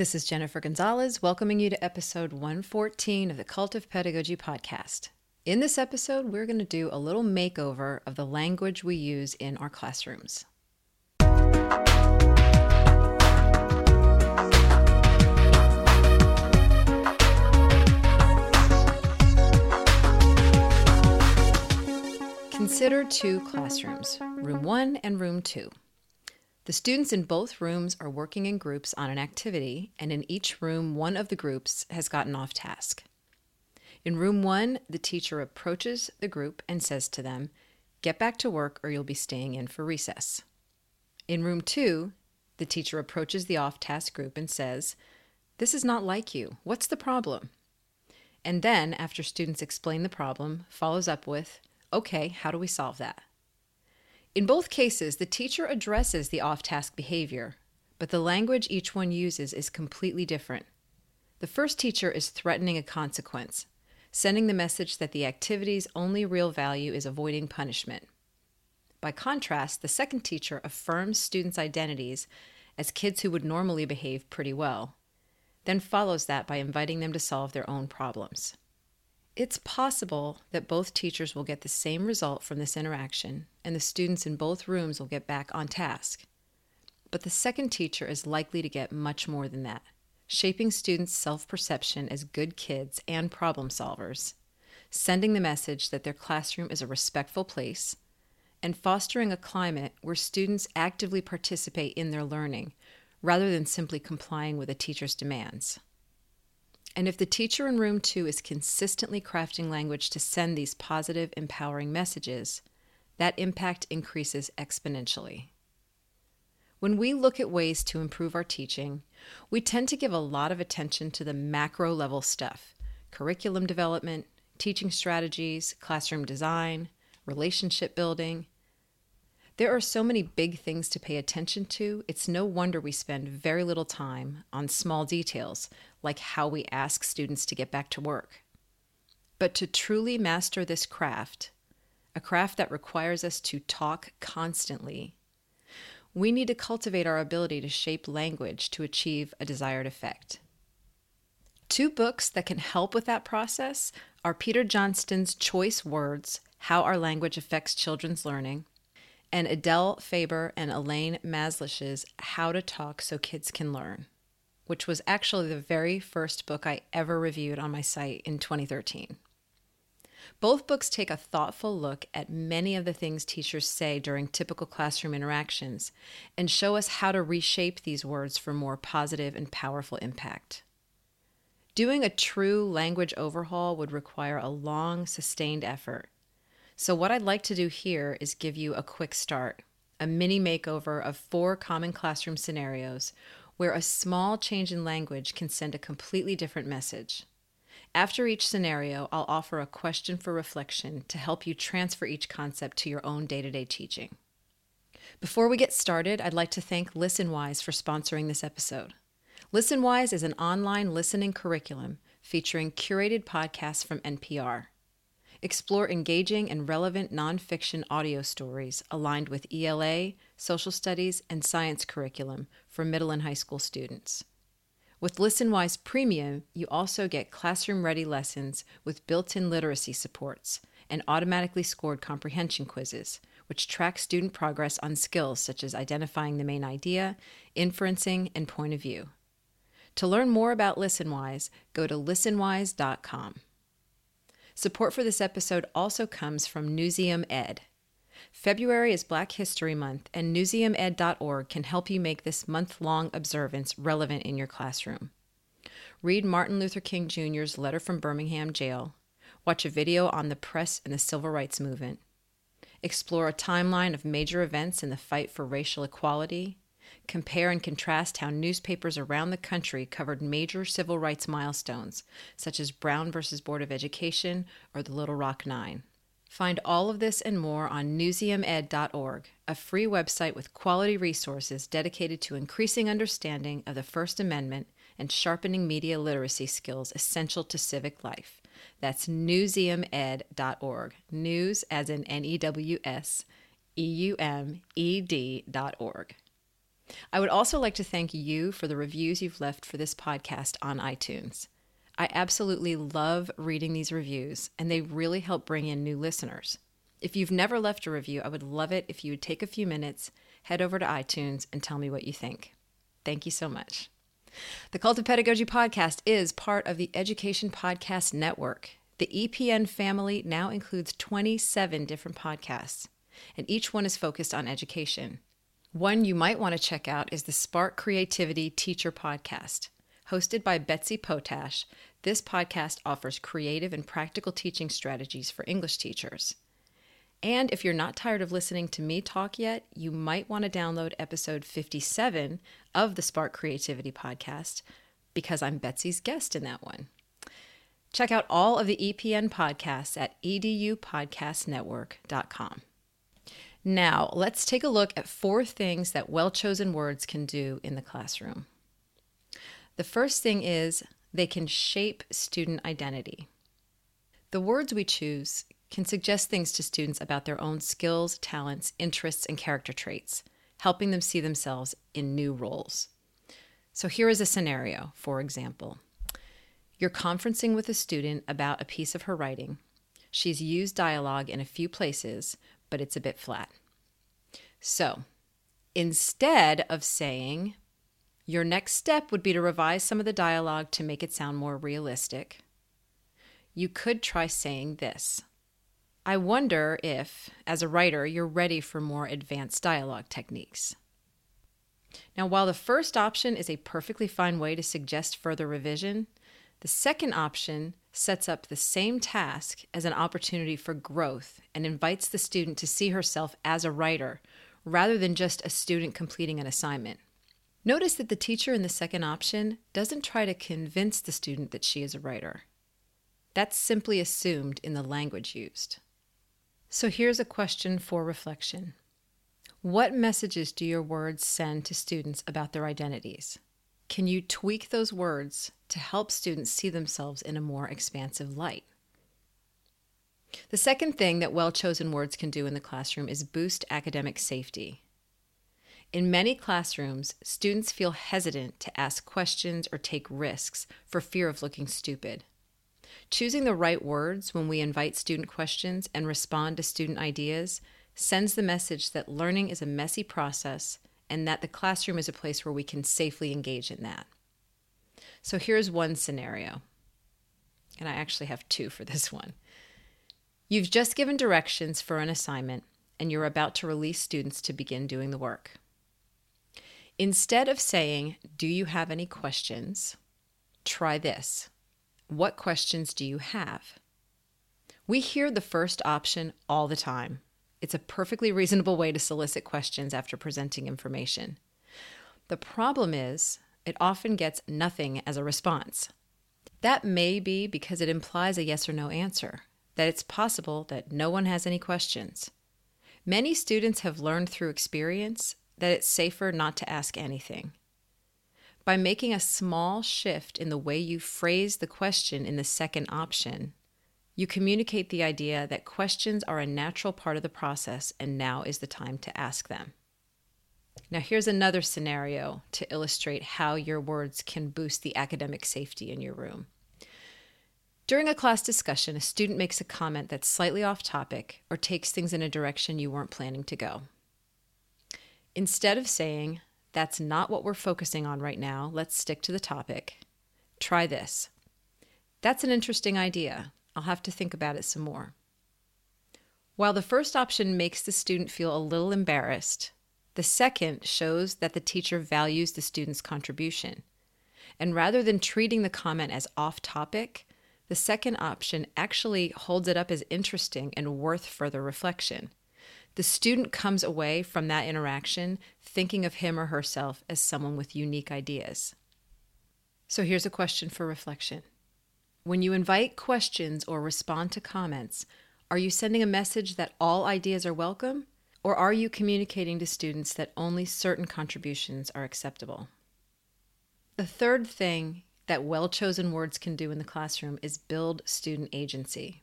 This is Jennifer Gonzalez welcoming you to episode 114 of the Cult of Pedagogy podcast. In this episode, we're going to do a little makeover of the language we use in our classrooms. Consider two classrooms, room one and room two. The students in both rooms are working in groups on an activity, and in each room, one of the groups has gotten off task. In room one, the teacher approaches the group and says to them, Get back to work or you'll be staying in for recess. In room two, the teacher approaches the off task group and says, This is not like you. What's the problem? And then, after students explain the problem, follows up with, Okay, how do we solve that? In both cases, the teacher addresses the off task behavior, but the language each one uses is completely different. The first teacher is threatening a consequence, sending the message that the activity's only real value is avoiding punishment. By contrast, the second teacher affirms students' identities as kids who would normally behave pretty well, then follows that by inviting them to solve their own problems. It's possible that both teachers will get the same result from this interaction, and the students in both rooms will get back on task. But the second teacher is likely to get much more than that, shaping students' self perception as good kids and problem solvers, sending the message that their classroom is a respectful place, and fostering a climate where students actively participate in their learning rather than simply complying with a teacher's demands. And if the teacher in room two is consistently crafting language to send these positive, empowering messages, that impact increases exponentially. When we look at ways to improve our teaching, we tend to give a lot of attention to the macro level stuff curriculum development, teaching strategies, classroom design, relationship building. There are so many big things to pay attention to, it's no wonder we spend very little time on small details like how we ask students to get back to work. But to truly master this craft, a craft that requires us to talk constantly, we need to cultivate our ability to shape language to achieve a desired effect. Two books that can help with that process are Peter Johnston's Choice Words How Our Language Affects Children's Learning, and Adele Faber and Elaine Mazlish's How to Talk So Kids Can Learn which was actually the very first book I ever reviewed on my site in 2013. Both books take a thoughtful look at many of the things teachers say during typical classroom interactions and show us how to reshape these words for more positive and powerful impact. Doing a true language overhaul would require a long, sustained effort. So, what I'd like to do here is give you a quick start, a mini makeover of four common classroom scenarios where a small change in language can send a completely different message. After each scenario, I'll offer a question for reflection to help you transfer each concept to your own day to day teaching. Before we get started, I'd like to thank ListenWise for sponsoring this episode. ListenWise is an online listening curriculum featuring curated podcasts from NPR. Explore engaging and relevant nonfiction audio stories aligned with ELA, social studies, and science curriculum for middle and high school students. With ListenWise Premium, you also get classroom ready lessons with built in literacy supports and automatically scored comprehension quizzes, which track student progress on skills such as identifying the main idea, inferencing, and point of view. To learn more about ListenWise, go to listenwise.com. Support for this episode also comes from Newseum Ed. February is Black History Month, and newseumed.org can help you make this month long observance relevant in your classroom. Read Martin Luther King Jr.'s letter from Birmingham jail. Watch a video on the press and the civil rights movement. Explore a timeline of major events in the fight for racial equality compare and contrast how newspapers around the country covered major civil rights milestones, such as Brown versus Board of Education or the Little Rock Nine. Find all of this and more on newseumed.org, a free website with quality resources dedicated to increasing understanding of the First Amendment and sharpening media literacy skills essential to civic life. That's newseumed.org. News as in N E W S, E U M E D.org. I would also like to thank you for the reviews you've left for this podcast on iTunes. I absolutely love reading these reviews, and they really help bring in new listeners. If you've never left a review, I would love it if you would take a few minutes, head over to iTunes, and tell me what you think. Thank you so much. The Cult of Pedagogy podcast is part of the Education Podcast Network. The EPN family now includes 27 different podcasts, and each one is focused on education. One you might want to check out is the Spark Creativity Teacher Podcast. Hosted by Betsy Potash, this podcast offers creative and practical teaching strategies for English teachers. And if you're not tired of listening to me talk yet, you might want to download episode 57 of the Spark Creativity podcast because I'm Betsy's guest in that one. Check out all of the EPN podcasts at edupodcastnetwork.com. Now, let's take a look at four things that well chosen words can do in the classroom. The first thing is they can shape student identity. The words we choose can suggest things to students about their own skills, talents, interests, and character traits, helping them see themselves in new roles. So here is a scenario, for example. You're conferencing with a student about a piece of her writing. She's used dialogue in a few places, but it's a bit flat. So, instead of saying, your next step would be to revise some of the dialogue to make it sound more realistic, you could try saying this I wonder if, as a writer, you're ready for more advanced dialogue techniques. Now, while the first option is a perfectly fine way to suggest further revision, the second option sets up the same task as an opportunity for growth and invites the student to see herself as a writer rather than just a student completing an assignment. Notice that the teacher in the second option doesn't try to convince the student that she is a writer. That's simply assumed in the language used. So here's a question for reflection What messages do your words send to students about their identities? Can you tweak those words to help students see themselves in a more expansive light? The second thing that well chosen words can do in the classroom is boost academic safety. In many classrooms, students feel hesitant to ask questions or take risks for fear of looking stupid. Choosing the right words when we invite student questions and respond to student ideas sends the message that learning is a messy process and that the classroom is a place where we can safely engage in that. So here's one scenario, and I actually have two for this one. You've just given directions for an assignment, and you're about to release students to begin doing the work. Instead of saying, Do you have any questions? try this. What questions do you have? We hear the first option all the time. It's a perfectly reasonable way to solicit questions after presenting information. The problem is, it often gets nothing as a response. That may be because it implies a yes or no answer, that it's possible that no one has any questions. Many students have learned through experience that it's safer not to ask anything. By making a small shift in the way you phrase the question in the second option, you communicate the idea that questions are a natural part of the process and now is the time to ask them. Now, here's another scenario to illustrate how your words can boost the academic safety in your room. During a class discussion, a student makes a comment that's slightly off topic or takes things in a direction you weren't planning to go. Instead of saying, That's not what we're focusing on right now, let's stick to the topic, try this. That's an interesting idea. I'll have to think about it some more. While the first option makes the student feel a little embarrassed, the second shows that the teacher values the student's contribution. And rather than treating the comment as off topic, the second option actually holds it up as interesting and worth further reflection. The student comes away from that interaction thinking of him or herself as someone with unique ideas. So here's a question for reflection when you invite questions or respond to comments, are you sending a message that all ideas are welcome? Or are you communicating to students that only certain contributions are acceptable? The third thing that well chosen words can do in the classroom is build student agency.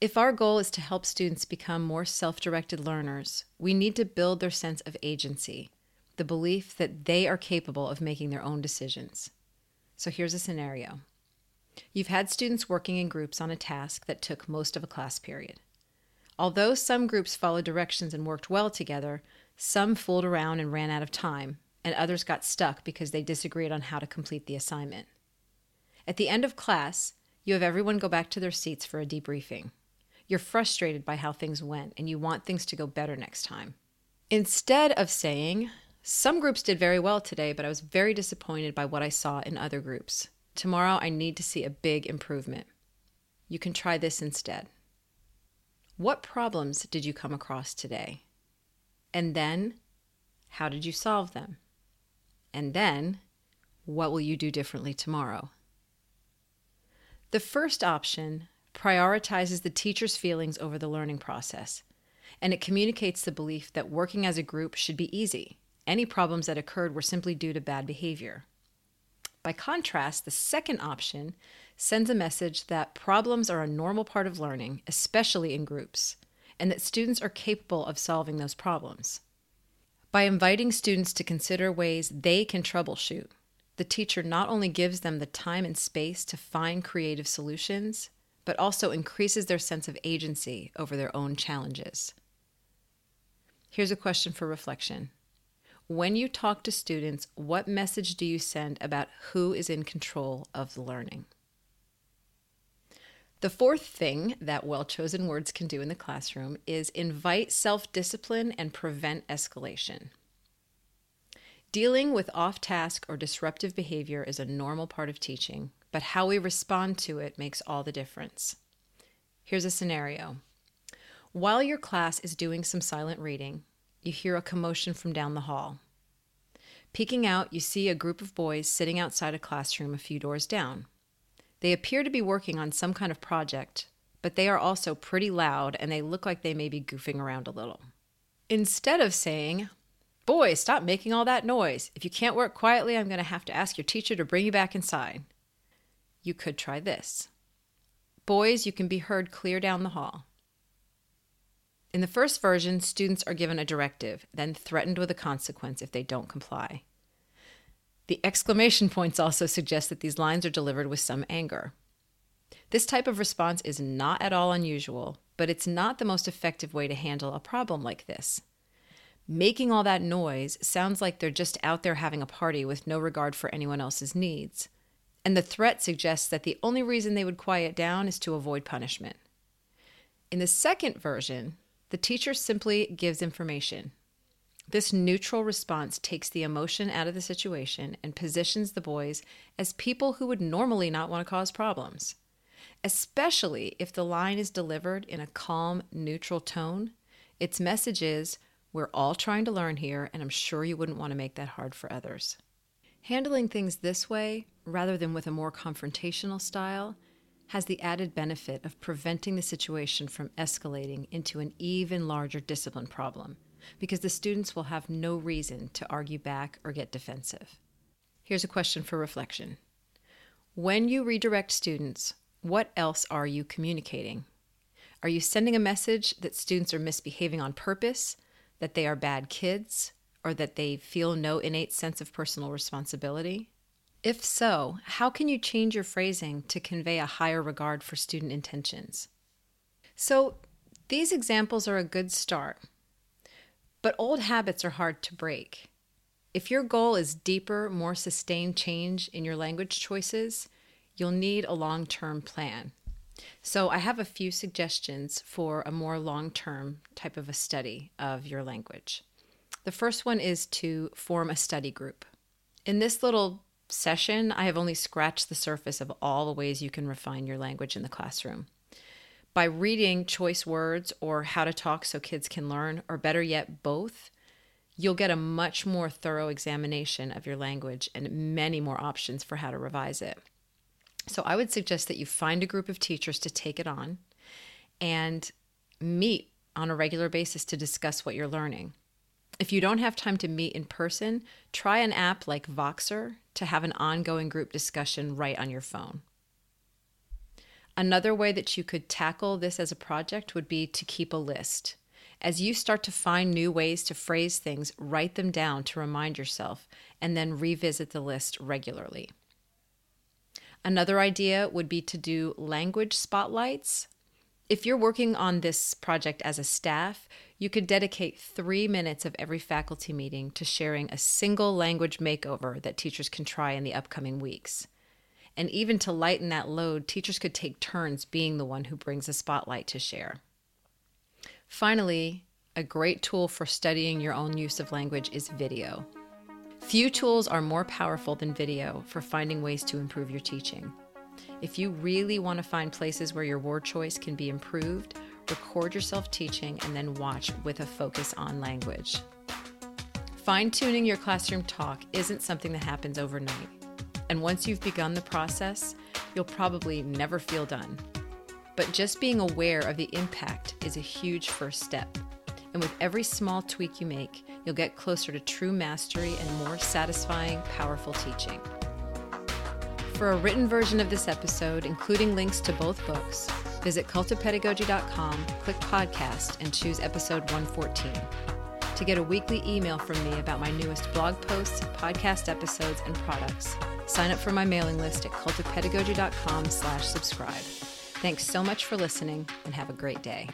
If our goal is to help students become more self directed learners, we need to build their sense of agency, the belief that they are capable of making their own decisions. So here's a scenario you've had students working in groups on a task that took most of a class period. Although some groups followed directions and worked well together, some fooled around and ran out of time, and others got stuck because they disagreed on how to complete the assignment. At the end of class, you have everyone go back to their seats for a debriefing. You're frustrated by how things went and you want things to go better next time. Instead of saying, Some groups did very well today, but I was very disappointed by what I saw in other groups. Tomorrow I need to see a big improvement. You can try this instead. What problems did you come across today? And then, how did you solve them? And then, what will you do differently tomorrow? The first option prioritizes the teacher's feelings over the learning process, and it communicates the belief that working as a group should be easy. Any problems that occurred were simply due to bad behavior. By contrast, the second option sends a message that problems are a normal part of learning, especially in groups, and that students are capable of solving those problems. By inviting students to consider ways they can troubleshoot, the teacher not only gives them the time and space to find creative solutions, but also increases their sense of agency over their own challenges. Here's a question for reflection. When you talk to students, what message do you send about who is in control of the learning? The fourth thing that well chosen words can do in the classroom is invite self discipline and prevent escalation. Dealing with off task or disruptive behavior is a normal part of teaching, but how we respond to it makes all the difference. Here's a scenario While your class is doing some silent reading, you hear a commotion from down the hall. Peeking out, you see a group of boys sitting outside a classroom a few doors down. They appear to be working on some kind of project, but they are also pretty loud and they look like they may be goofing around a little. Instead of saying, Boys, stop making all that noise. If you can't work quietly, I'm going to have to ask your teacher to bring you back inside. You could try this. Boys, you can be heard clear down the hall. In the first version, students are given a directive, then threatened with a consequence if they don't comply. The exclamation points also suggest that these lines are delivered with some anger. This type of response is not at all unusual, but it's not the most effective way to handle a problem like this. Making all that noise sounds like they're just out there having a party with no regard for anyone else's needs. And the threat suggests that the only reason they would quiet down is to avoid punishment. In the second version, the teacher simply gives information. This neutral response takes the emotion out of the situation and positions the boys as people who would normally not want to cause problems. Especially if the line is delivered in a calm, neutral tone, its message is We're all trying to learn here, and I'm sure you wouldn't want to make that hard for others. Handling things this way, rather than with a more confrontational style, has the added benefit of preventing the situation from escalating into an even larger discipline problem because the students will have no reason to argue back or get defensive. Here's a question for reflection When you redirect students, what else are you communicating? Are you sending a message that students are misbehaving on purpose, that they are bad kids, or that they feel no innate sense of personal responsibility? If so, how can you change your phrasing to convey a higher regard for student intentions? So, these examples are a good start, but old habits are hard to break. If your goal is deeper, more sustained change in your language choices, you'll need a long term plan. So, I have a few suggestions for a more long term type of a study of your language. The first one is to form a study group. In this little session, I have only scratched the surface of all the ways you can refine your language in the classroom by reading choice words or how to talk so kids can learn, or better yet, both, you'll get a much more thorough examination of your language and many more options for how to revise it. So I would suggest that you find a group of teachers to take it on and meet on a regular basis to discuss what you're learning. If you don't have time to meet in person, try an app like Voxer to have an ongoing group discussion right on your phone. Another way that you could tackle this as a project would be to keep a list. As you start to find new ways to phrase things, write them down to remind yourself and then revisit the list regularly. Another idea would be to do language spotlights. If you're working on this project as a staff, you could dedicate three minutes of every faculty meeting to sharing a single language makeover that teachers can try in the upcoming weeks. And even to lighten that load, teachers could take turns being the one who brings a spotlight to share. Finally, a great tool for studying your own use of language is video. Few tools are more powerful than video for finding ways to improve your teaching. If you really want to find places where your word choice can be improved, record yourself teaching and then watch with a focus on language. Fine tuning your classroom talk isn't something that happens overnight. And once you've begun the process, you'll probably never feel done. But just being aware of the impact is a huge first step. And with every small tweak you make, you'll get closer to true mastery and more satisfying, powerful teaching. For a written version of this episode, including links to both books, visit cultofpedagogy.com, click podcast, and choose episode 114. To get a weekly email from me about my newest blog posts, podcast episodes, and products, sign up for my mailing list at cultofpedagogy.com slash subscribe. Thanks so much for listening and have a great day.